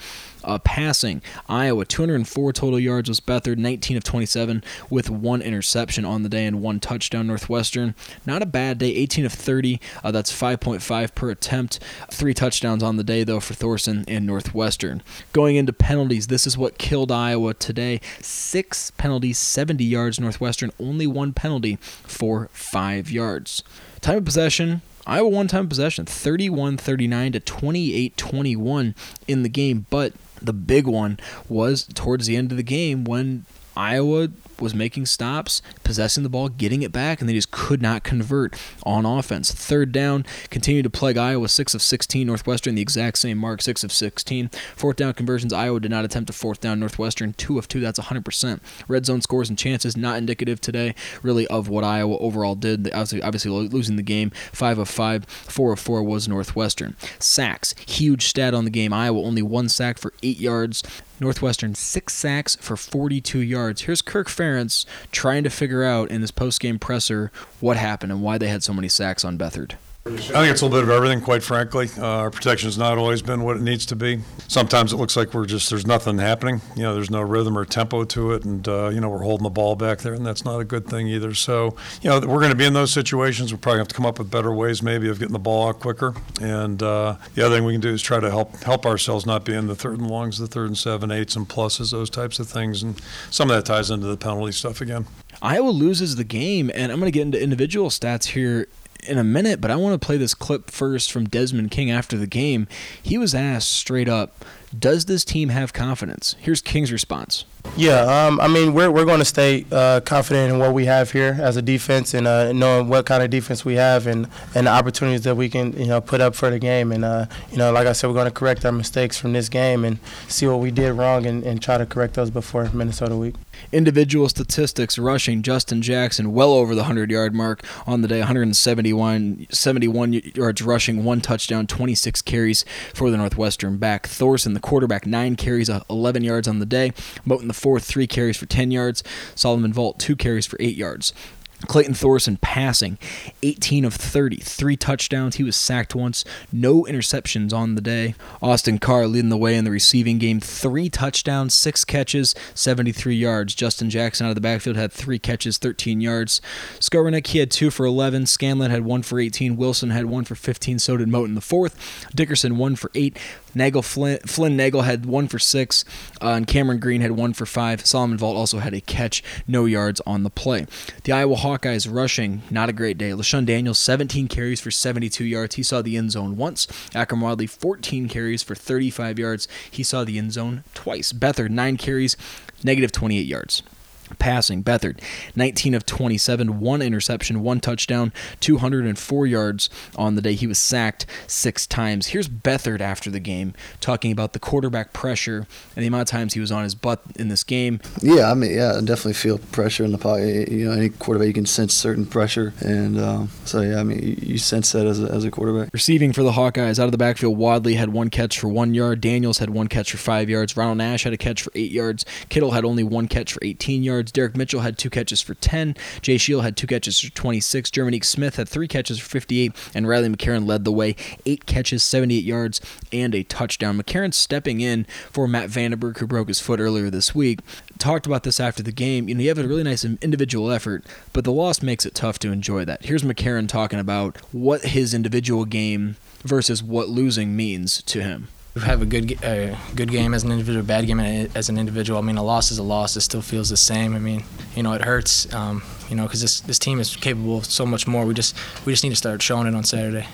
Uh, passing, Iowa 204 total yards was Beathard, 19 of 27 with one interception on the day and one touchdown. Northwestern, not a bad day, 18 of 30. Uh, that's 5.5 per attempt. Three touchdowns on the day though for Thorson and Northwestern. Going into penalties, this is what killed Iowa today. Six penalties, 70 yards. Northwestern only one penalty for five yards. Time of possession, Iowa one time possession, 31 39 to 28 21 in the game. But the big one was towards the end of the game when Iowa was making stops, possessing the ball, getting it back, and they just could not convert on offense. Third down, continued to plague Iowa, 6 of 16. Northwestern, the exact same mark, 6 of 16. Fourth down conversions, Iowa did not attempt a fourth down. Northwestern, 2 of 2. That's 100%. Red zone scores and chances, not indicative today, really, of what Iowa overall did. Obviously, obviously losing the game, 5 of 5. 4 of 4 was Northwestern. Sacks, huge stat on the game. Iowa only one sack for 8 yards. Northwestern six sacks for 42 yards. Here's Kirk Ferentz trying to figure out in this post-game presser what happened and why they had so many sacks on Beathard. I think it's a little bit of everything, quite frankly. Uh, our has not always been what it needs to be. Sometimes it looks like we're just there's nothing happening. You know, there's no rhythm or tempo to it, and uh, you know we're holding the ball back there, and that's not a good thing either. So, you know, we're going to be in those situations. We'll probably have to come up with better ways, maybe, of getting the ball out quicker. And uh, the other thing we can do is try to help help ourselves not be in the third and longs, the third and seven, eights, and pluses, those types of things. And some of that ties into the penalty stuff again. Iowa loses the game, and I'm going to get into individual stats here in a minute, but I want to play this clip first from Desmond King after the game. He was asked straight up, does this team have confidence? Here's King's response. Yeah, um, I mean, we're, we're going to stay uh, confident in what we have here as a defense and uh, knowing what kind of defense we have and, and the opportunities that we can, you know, put up for the game. And, uh, you know, like I said, we're going to correct our mistakes from this game and see what we did wrong and, and try to correct those before Minnesota week. Individual statistics rushing Justin Jackson well over the 100 yard mark on the day 171 71 yards rushing, one touchdown, 26 carries for the Northwestern back. Thorson, the quarterback, nine carries, uh, 11 yards on the day. Moten, the fourth, three carries for 10 yards. Solomon Vault, two carries for eight yards. Clayton Thorson passing 18 of 30, three touchdowns. He was sacked once, no interceptions on the day. Austin Carr leading the way in the receiving game, three touchdowns, six catches, 73 yards. Justin Jackson out of the backfield had three catches, 13 yards. Skowronek, he had two for 11. Scanlon had one for 18. Wilson had one for 15. So did Moten the fourth. Dickerson one for eight. Nagel Flynn, Flynn Nagel had one for six, uh, and Cameron Green had one for five. Solomon Vault also had a catch, no yards on the play. The Iowa Hawkeyes rushing, not a great day. LeShun Daniels, 17 carries for 72 yards. He saw the end zone once. Akrum Wadley, 14 carries for 35 yards. He saw the end zone twice. Beathard, 9 carries, negative 28 yards. Passing, Beathard, 19 of 27, one interception, one touchdown, 204 yards on the day. He was sacked six times. Here's Beathard after the game talking about the quarterback pressure and the amount of times he was on his butt in this game. Yeah, I mean, yeah, I definitely feel pressure in the pocket. You know, any quarterback, you can sense certain pressure. And um, so, yeah, I mean, you, sense that as a, as a quarterback. Receiving for the Hawkeyes out of the backfield, Wadley had one catch for one yard. Daniels had one catch for five yards. Ronald Nash had a catch for eight yards. Kittle had only one catch for 18 yards yards. Derek Mitchell had two catches for 10. Jay Scheel had two catches for 26. Jerminic Smith had three catches for 58. And Riley McCarron led the way. Eight catches, 78 yards, and a touchdown. McCarron stepping in for Matt VandeBerg, who broke his foot earlier this week. Talked about this after the game. You know, you have a really nice individual effort, but the loss makes it tough to enjoy that. Here's McCarron talking about what his individual game versus what losing means to him have a good good game as an individual, bad game as an individual. I mean, a loss is a loss. It still feels the same. I mean, you know, it hurts. Um, you know, because this this team is capable of so much more. We just we just need to start showing it on Saturday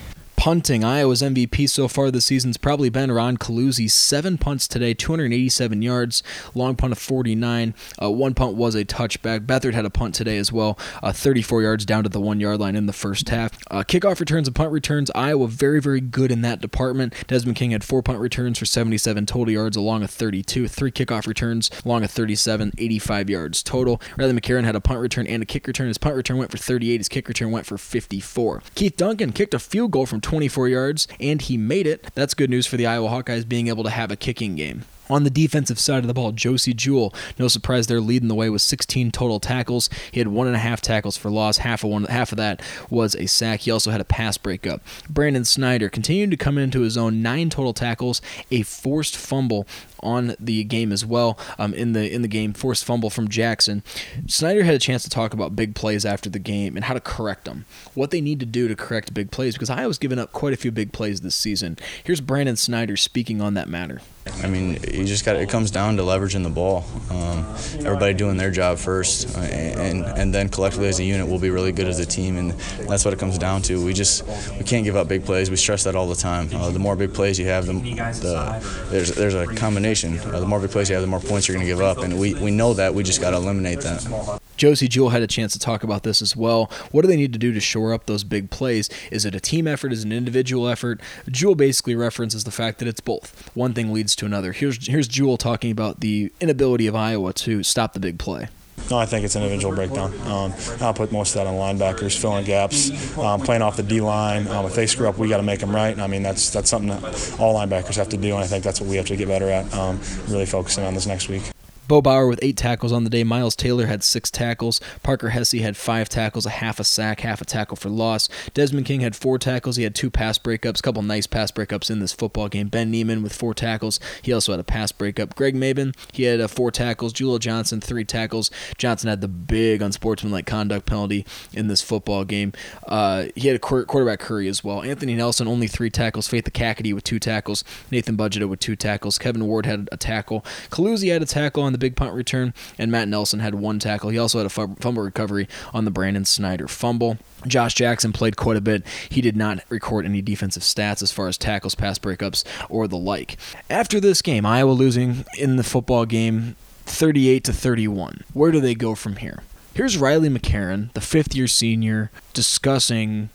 punting. Iowa's MVP so far this season's probably been Ron Coluzzi. Seven punts today, 287 yards, long punt of 49. Uh, one punt was a touchback. Beathard had a punt today as well, uh, 34 yards down to the one yard line in the first half. Uh, kickoff returns and punt returns, Iowa very, very good in that department. Desmond King had four punt returns for 77 total yards along a 32, three kickoff returns along a 37, 85 yards total. Riley McCarron had a punt return and a kick return. His punt return went for 38, his kick return went for 54. Keith Duncan kicked a field goal from 20 24 yards, and he made it. That's good news for the Iowa Hawkeyes being able to have a kicking game. On the defensive side of the ball, Josey Jewell, no surprise, they're leading the way with 16 total tackles. He had one and a half tackles for loss. Half of one, half of that was a sack. He also had a pass breakup. Brandon Snyder continued to come into his own, nine total tackles, a forced fumble, on the game as well. Um, in the in the game, forced fumble from Jackson. Snyder had a chance to talk about big plays after the game and how to correct them, what they need to do to correct big plays because Iowa's given up quite a few big plays this season. Here's Brandon Snyder speaking on that matter. I mean, you just got it comes down to leveraging the ball. Um, everybody doing their job first, uh, and and then collectively as a unit, we'll be really good as a team, and that's what it comes down to. We just we can't give up big plays. We stress that all the time. Uh, the more big plays you have, the, the there's there's a combination. Uh, the more big plays you have, the more points you're going to give up, and we we know that. We just got to eliminate that. Josey Jewell had a chance to talk about this as well. What do they need to do to shore up those big plays? Is it a team effort? Is it an individual effort? Jewell basically references the fact that it's both. One thing leads to another. Here's here's Jewell talking about the inability of Iowa to stop the big play. No, I think it's an individual breakdown. Um, I'll put most of that on linebackers, filling gaps, um, playing off the D line. Um, if they screw up, we got to make them right. I mean, that's that's something that all linebackers have to do, and I think that's what we have to get better at. Um, really focusing on this next week. Bo Bower with eight tackles on the day. Miles Taylor had six tackles. Parker Hesse had five tackles, a half a sack, half a tackle for loss. Desmond King had four tackles. He had two pass breakups, a couple nice pass breakups in this football game. Ben Niemann with four tackles. He also had a pass breakup. Greg Mabin, he had uh, four tackles. Jaleel Johnson, three tackles. Johnson had the big unsportsmanlike conduct penalty in this football game. Uh, he had a quarterback Curry as well. Anthony Nelson, only three tackles. Faith Ekakitie with two tackles. Nathan Bazata with two tackles. Kevin Ward had a tackle. Coluzzi had a tackle on the big punt return, and Matt Nelson had one tackle. He also had a fumble recovery on the Brandon Snyder fumble. Josh Jackson played quite a bit. He did not record any defensive stats as far as tackles, pass breakups, or the like. After this game, Iowa losing in the football game 38 to 31. Where do they go from here? Here's Riley McCarron, the fifth year senior, discussing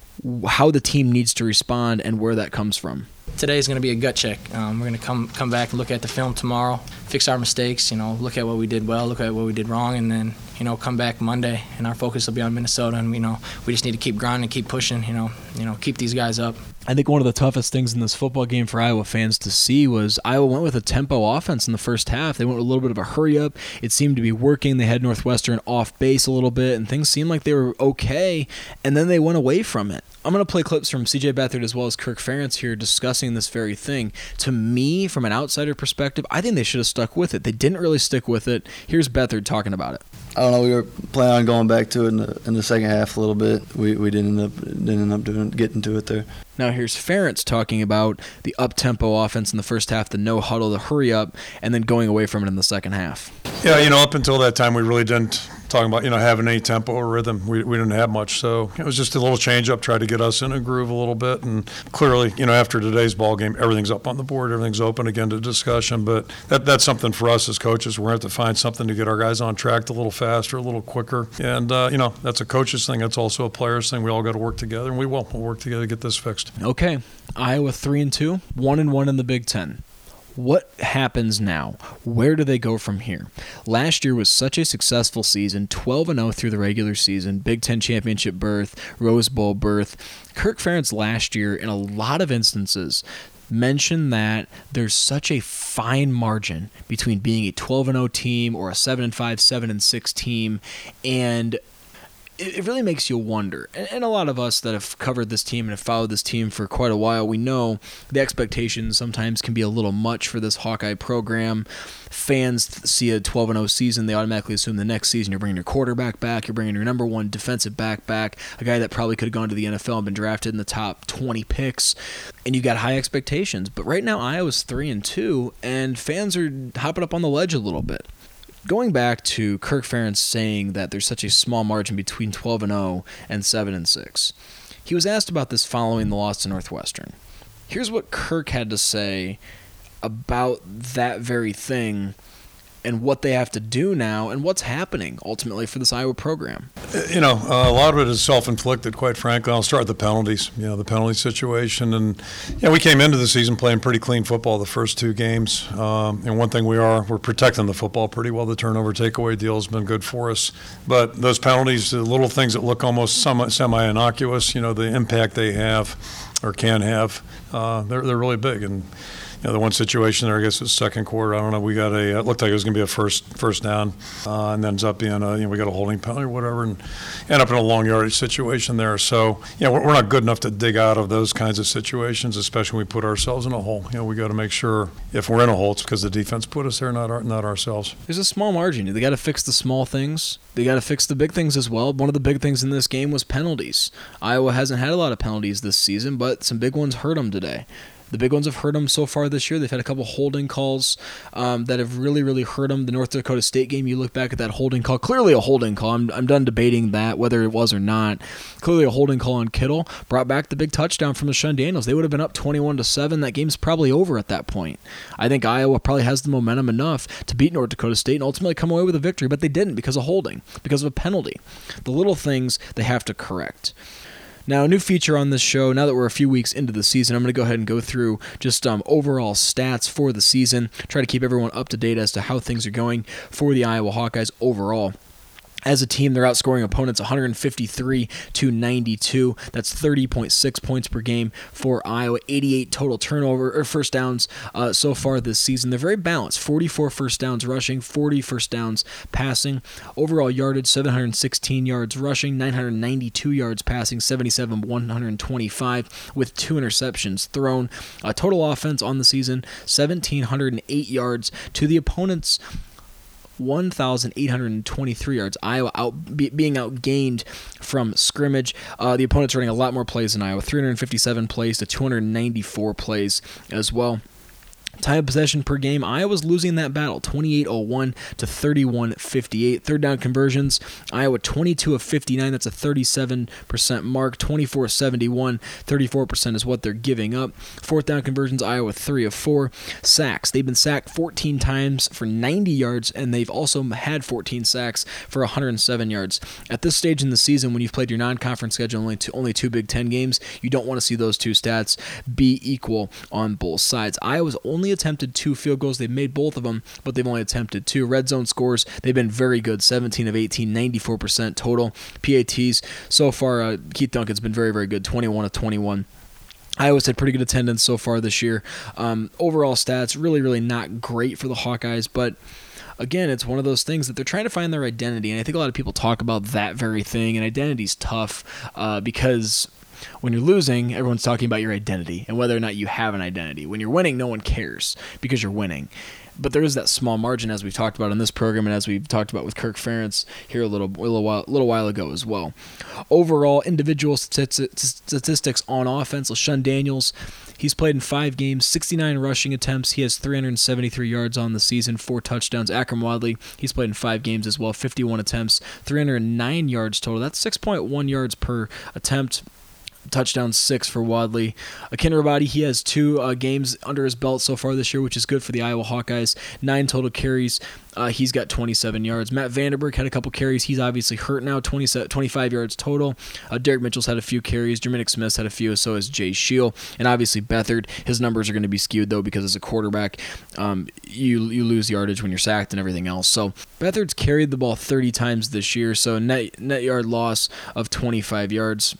how the team needs to respond and where that comes from today is going to be a gut check. Um, we're going to come come back and look at the film tomorrow, fix our mistakes. You know, look at what we did well, look at what we did wrong, and then you know come back Monday and our focus will be on Minnesota. And you know, we just need to keep grinding, keep pushing. You know, you know, keep these guys up. I think one of the toughest things in this football game for Iowa fans to see was Iowa went with a tempo offense in the first half. They went with a little bit of a hurry up. It seemed to be working. They had Northwestern off base a little bit, and things seemed like they were okay. And then they went away from it. I'm going to play clips from CJ Beathard as well as Kirk Ferentz here discussing this very thing. To me, from an outsider perspective, I think they should have stuck with it. They didn't really stick with it. Here's Beathard talking about it. I don't know. We were planning on going back to it in the, in the second half a little bit. We, we didn't end up didn't end up doing getting to it there. Now here's Ferentz talking about the up tempo offense in the first half, the no huddle, the hurry up, and then going away from it in the second half. Yeah, you know, up until that time, we really didn't talking about you know having any tempo or rhythm. We, we didn't have much, so it was just a little change up, try to get us in a groove a little bit. And clearly, you know, after today's ball game, everything's up on the board, everything's open again to discussion. But that that's something for us as coaches. We're going to have to find something to get our guys on track a little faster, a little quicker. And uh, you know, that's a coach's thing. That's also a player's thing. We all got to work together, and we will. We'll work together to get this fixed. Okay, Iowa three and two, one and one in the Big Ten. What happens now? Where do they go from here? Last year was such a successful season 12 0 through the regular season, Big Ten championship berth, Rose Bowl berth. Kirk Ferentz last year, in a lot of instances, mentioned that there's such a fine margin between being a 12 0 team or a 7 5, 7 6 team and it, really makes you wonder. And, and, a lot of us that have covered this team and have followed this team for quite a while, we know the expectations sometimes can be a little much for this Hawkeye program. Fans see a 12 0 season, they automatically assume the next season you're bringing your quarterback back, you're bringing your number one defensive back back, a guy that probably could have gone to the NFL and been drafted in the top 20 picks, and you got high expectations. But right now, Iowa's 3 and 2, and fans are hopping up on the ledge a little bit going back to Kirk Ferentz saying that there's such a small margin between 12 and 0 and 7 and 6. He was asked about this following the loss to Northwestern. Here's what Kirk had to say about that very thing and what they have to do now and what's happening ultimately for this Iowa program. You know, uh, a lot of it is self-inflicted, quite frankly. I'll start with the penalties. You know, the penalty situation, and yeah, we came into the season playing pretty clean football the first two games. Um, and one thing we are, we're protecting the football pretty well. The turnover takeaway deal has been good for us, but those penalties, the little things that look almost semi-innocuous, you know, the impact they have or can have, uh, they're they're really big and you know, the one situation there, I guess, is second quarter. I don't know. We got a. It looked like it was going to be a first first down, uh, and ends up being a. You know, we got a holding penalty or whatever, and end up in a long yardage situation there. So, you know, we're, we're not good enough to dig out of those kinds of situations, especially when we put ourselves in a hole. You know, we got to make sure if we're in a hole, it's because the defense put us there, not our, not ourselves. There's a small margin. They got to fix the small things. They got to fix the big things as well. One of the big things in this game was penalties. Iowa hasn't had a lot of penalties this season, but some big ones hurt them today. The big ones have hurt them so far this year. They've had a couple holding calls um, that have really, really hurt them. The North Dakota State game, you look back at that holding call, clearly a holding call. I'm, I'm done debating that, whether it was or not. Clearly a holding call on Kittle brought back the big touchdown from LeShun Daniels. They would have been up 21 to 7. That game's probably over at that point. I think Iowa probably has the momentum enough to beat North Dakota State and ultimately come away with a victory, but they didn't because of holding, because of a penalty. The little things they have to correct. Now, a new feature on this show, now that we're a few weeks into the season, I'm going to go ahead and go through just um, overall stats for the season, try to keep everyone up to date as to how things are going for the Iowa Hawkeyes overall. As a team, they're outscoring opponents 153 to 92. That's 30.6 points per game for Iowa. 88 total turnover or first downs uh, so far this season. They're very balanced. 44 first downs rushing, 40 first downs passing. Overall yardage 716 yards rushing, 992 yards passing, 77 125 with two interceptions thrown. A total offense on the season 1708 yards to the opponent's 1,823 yards. Iowa out be, being outgained from scrimmage. Uh, the opponent's running a lot more plays than Iowa, 357 plays to 294 plays as well. Time of possession per game, Iowa's losing that battle 28-01 to 31-58. Third down conversions, Iowa 22 of 59, that's a 37% mark. 24-71, 34% is what they're giving up. Fourth down conversions, Iowa 3 of 4. Sacks, they've been sacked 14 times for 90 yards, and they've also had 14 sacks for 107 yards. At this stage in the season, when you've played your non-conference schedule, only two, only two Big Ten games, you don't want to see those two stats be equal on both sides. Iowa's only attempted two field goals. They've made both of them, but they've only attempted two. Red zone scores, they've been very good 17 of 18, 94% total. PATs, so far, uh, Keith Duncan's been very, very good 21 of 21. Iowa's had pretty good attendance so far this year. Um, overall stats, really, really not great for the Hawkeyes, but again, it's one of those things that they're trying to find their identity. And I think a lot of people talk about that very thing, and identity's tough uh, because when you're losing, everyone's talking about your identity and whether or not you have an identity. When you're winning, no one cares because you're winning. But there is that small margin, as we've talked about in this program, and as we've talked about with Kirk Ferentz here a little, a little while, little while ago as well. Overall, individual statistics on offense: LeShun Daniels, He's played in five games, 69 rushing attempts. He has 373 yards on the season, four touchdowns. Akrum Wadley, he's played in five games as well, 51 attempts, 309 yards total. That's 6.1 yards per attempt touchdown six for Wadley. Akin he has two uh, games under his belt so far this year, which is good for the Iowa Hawkeyes. Nine total carries. Uh, he's got 27 yards. Matt VandeBerg had a couple carries. He's obviously hurt now, 20, 25 yards total. Uh, Derek Mitchell's had a few carries. Jerminic Smith's had a few, so has Jay Scheel. And obviously Beathard, his numbers are going to be skewed, though, because as a quarterback, um, you, you lose yardage when you're sacked and everything else. So Beathard's carried the ball 30 times this year, so net, net yard loss of 25 yards.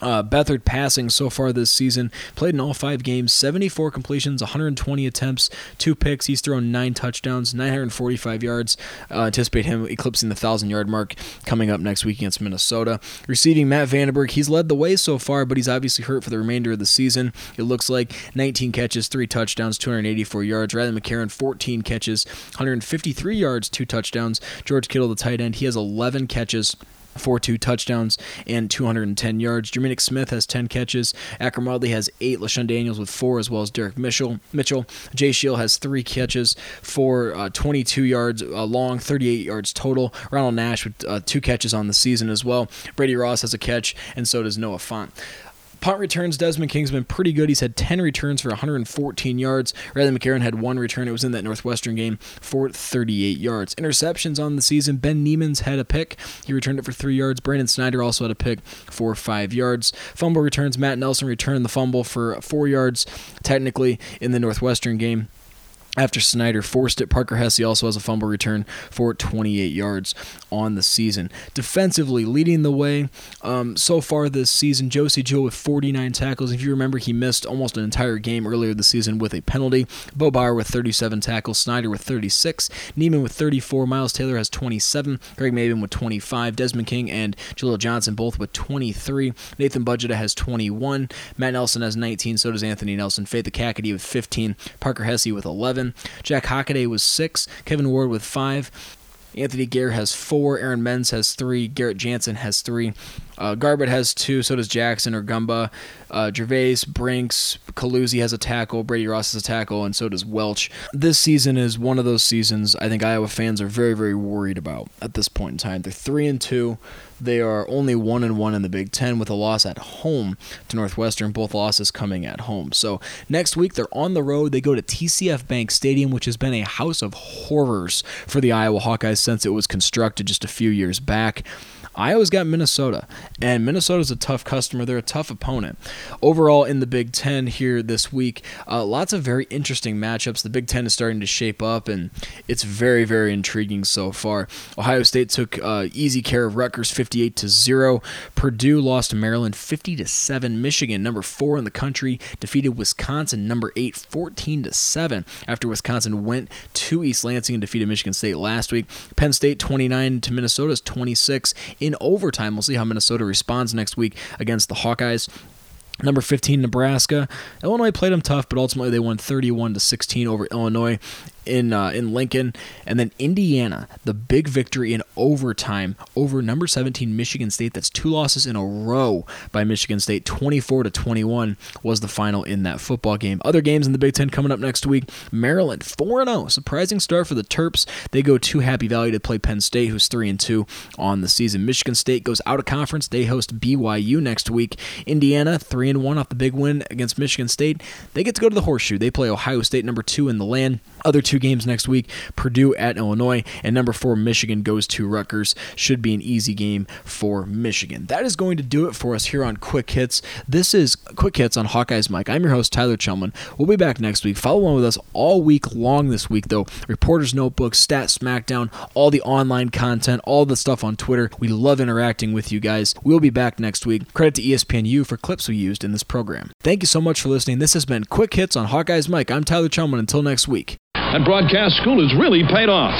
Uh, Beathard passing so far this season, played in all five games, 74 completions, 120 attempts, two picks. He's thrown nine touchdowns, 945 yards. Uh, anticipate him eclipsing the 1,000 yard mark coming up next week against Minnesota. Receiving Matt VandeBerg, he's led the way so far, but he's obviously hurt for the remainder of the season. It looks like 19 catches, three touchdowns, 284 yards. Riley McCarron, 14 catches, 153 yards, two touchdowns. George Kittle, the tight end, he has 11 catches four two touchdowns and 210 yards. Jerminic Smith has 10 catches. Akrum Wadley has eight. LeShun Daniels with four, as well as Derek Mitchell. Mitchell. Jay Scheel has three catches for uh, 22 yards uh, long, 38 yards total. Ronald Nash with uh, two catches on the season as well. Brady Ross has a catch, and so does Noah Fant. Punt returns, Desmond King's been pretty good. He's had 10 returns for 114 yards. Riley McCarron had one return. It was in that Northwestern game for 38 yards. Interceptions on the season. Ben Niemann's had a pick. He returned it for three yards. Brandon Snyder also had a pick for five yards. Fumble returns. Matt Nelson returned the fumble for four yards, technically, in the Northwestern game. After Snyder forced it. Parker Hesse also has a fumble return for 28 yards on the season. Defensively, leading the way um, so far this season, Josey Jewell with 49 tackles. If you remember, he missed almost an entire game earlier this season with a penalty. Bo Bower with 37 tackles, Snyder with 36, Niemann with 34, Miles Taylor has 27, Greg Mabin with 25, Desmond King and Jaleel Johnson both with 23, Nathan Bazata has 21, Matt Nelson has 19, so does Anthony Nelson, Faith Ekakitie with 15, Parker Hesse with 11, Jack Hockaday was 6, Kevin Ward with 5, Anthony Gair has four. Aaron Mends has three. Garrett Jansen has three. Uh, Garbutt has two. So does Jackson or Gumba. Uh, Gervais, Brincks, Coluzzi has a tackle. Brady Ross has a tackle, and so does Welch. This season is one of those seasons I think Iowa fans are very, very worried about at this point in time. They're three and two. They are only one and one in the Big Ten with a loss at home to Northwestern. Both losses coming at home. So next week they're on the road. They go to TCF Bank Stadium, which has been a house of horrors for the Iowa Hawkeyes since it was constructed just a few years back. Iowa's got Minnesota, and Minnesota's a tough customer. They're a tough opponent. Overall, in the Big Ten here this week, uh, lots of very interesting matchups. The Big Ten is starting to shape up, and it's very, very intriguing so far. Ohio State took uh, easy care of Rutgers, 58 to zero. Purdue lost to Maryland, 50 to seven. Michigan, number four in the country, defeated Wisconsin, number eight, 14 to seven. After Wisconsin went to East Lansing and defeated Michigan State last week. Penn State, 29 to Minnesota's 26 in overtime. We'll see how Minnesota responds next week against the Hawkeyes. Number 15, Nebraska. Illinois played them tough, but ultimately they won 31 to 16 over Illinois in uh, in Lincoln, and then Indiana, the big victory in overtime over number 17 Michigan State. That's two losses in a row by Michigan State. 24 to 21 was the final in that football game. Other games in the Big Ten coming up next week. Maryland 4 0, surprising start for the Terps. They go to Happy Valley to play Penn State, who's 3 and 2 on the season. Michigan State goes out of conference. They host BYU next week. Indiana 3 and 1 off the big win against Michigan State. They get to go to the Horseshoe. They play Ohio State number 2 in the land. Other two games next week Purdue at Illinois, and number four, Michigan goes to Rutgers. Should be an easy game for Michigan. That is going to do it for us here on Quick Hits. This is Quick Hits on Hawkeyes Mike. I'm your host, Tyler Chumlin. We'll be back next week. Follow along with us all week long this week, though. Reporters Notebook, Stat Smackdown, all the online content, all the stuff on Twitter. We love interacting with you guys. We'll be back next week. Credit to ESPNU for clips we used in this program. Thank you so much for listening. This has been Quick Hits on Hawkeyes Mike. I'm Tyler Chumlin. Until next week. That broadcast school has really paid off.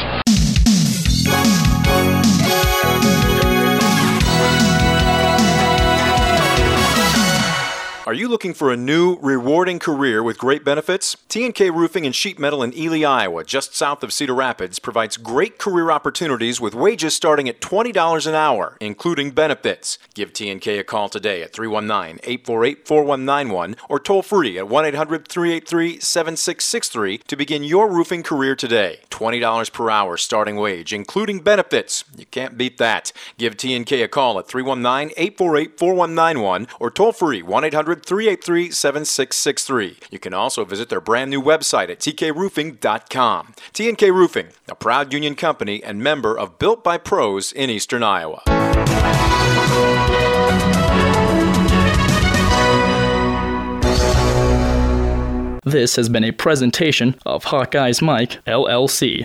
Are you looking for a new, rewarding career with great benefits? TNK Roofing and Sheet Metal in Ely, Iowa, just south of Cedar Rapids, provides great career opportunities with wages starting at $20 an hour, including benefits. Give TNK a call today at 319 848 4191 or toll free at 1 800 383 7663 to begin your roofing career today. $20 per hour starting wage, including benefits. You can't beat that. Give TNK a call at 319 848 4191 or toll free 1 800 383 7663. You can also visit their brand new website at tkroofing.com. TNK Roofing, a proud union company and member of Built by Pros in Eastern Iowa. This has been a presentation of Hawkeyes Mike, LLC.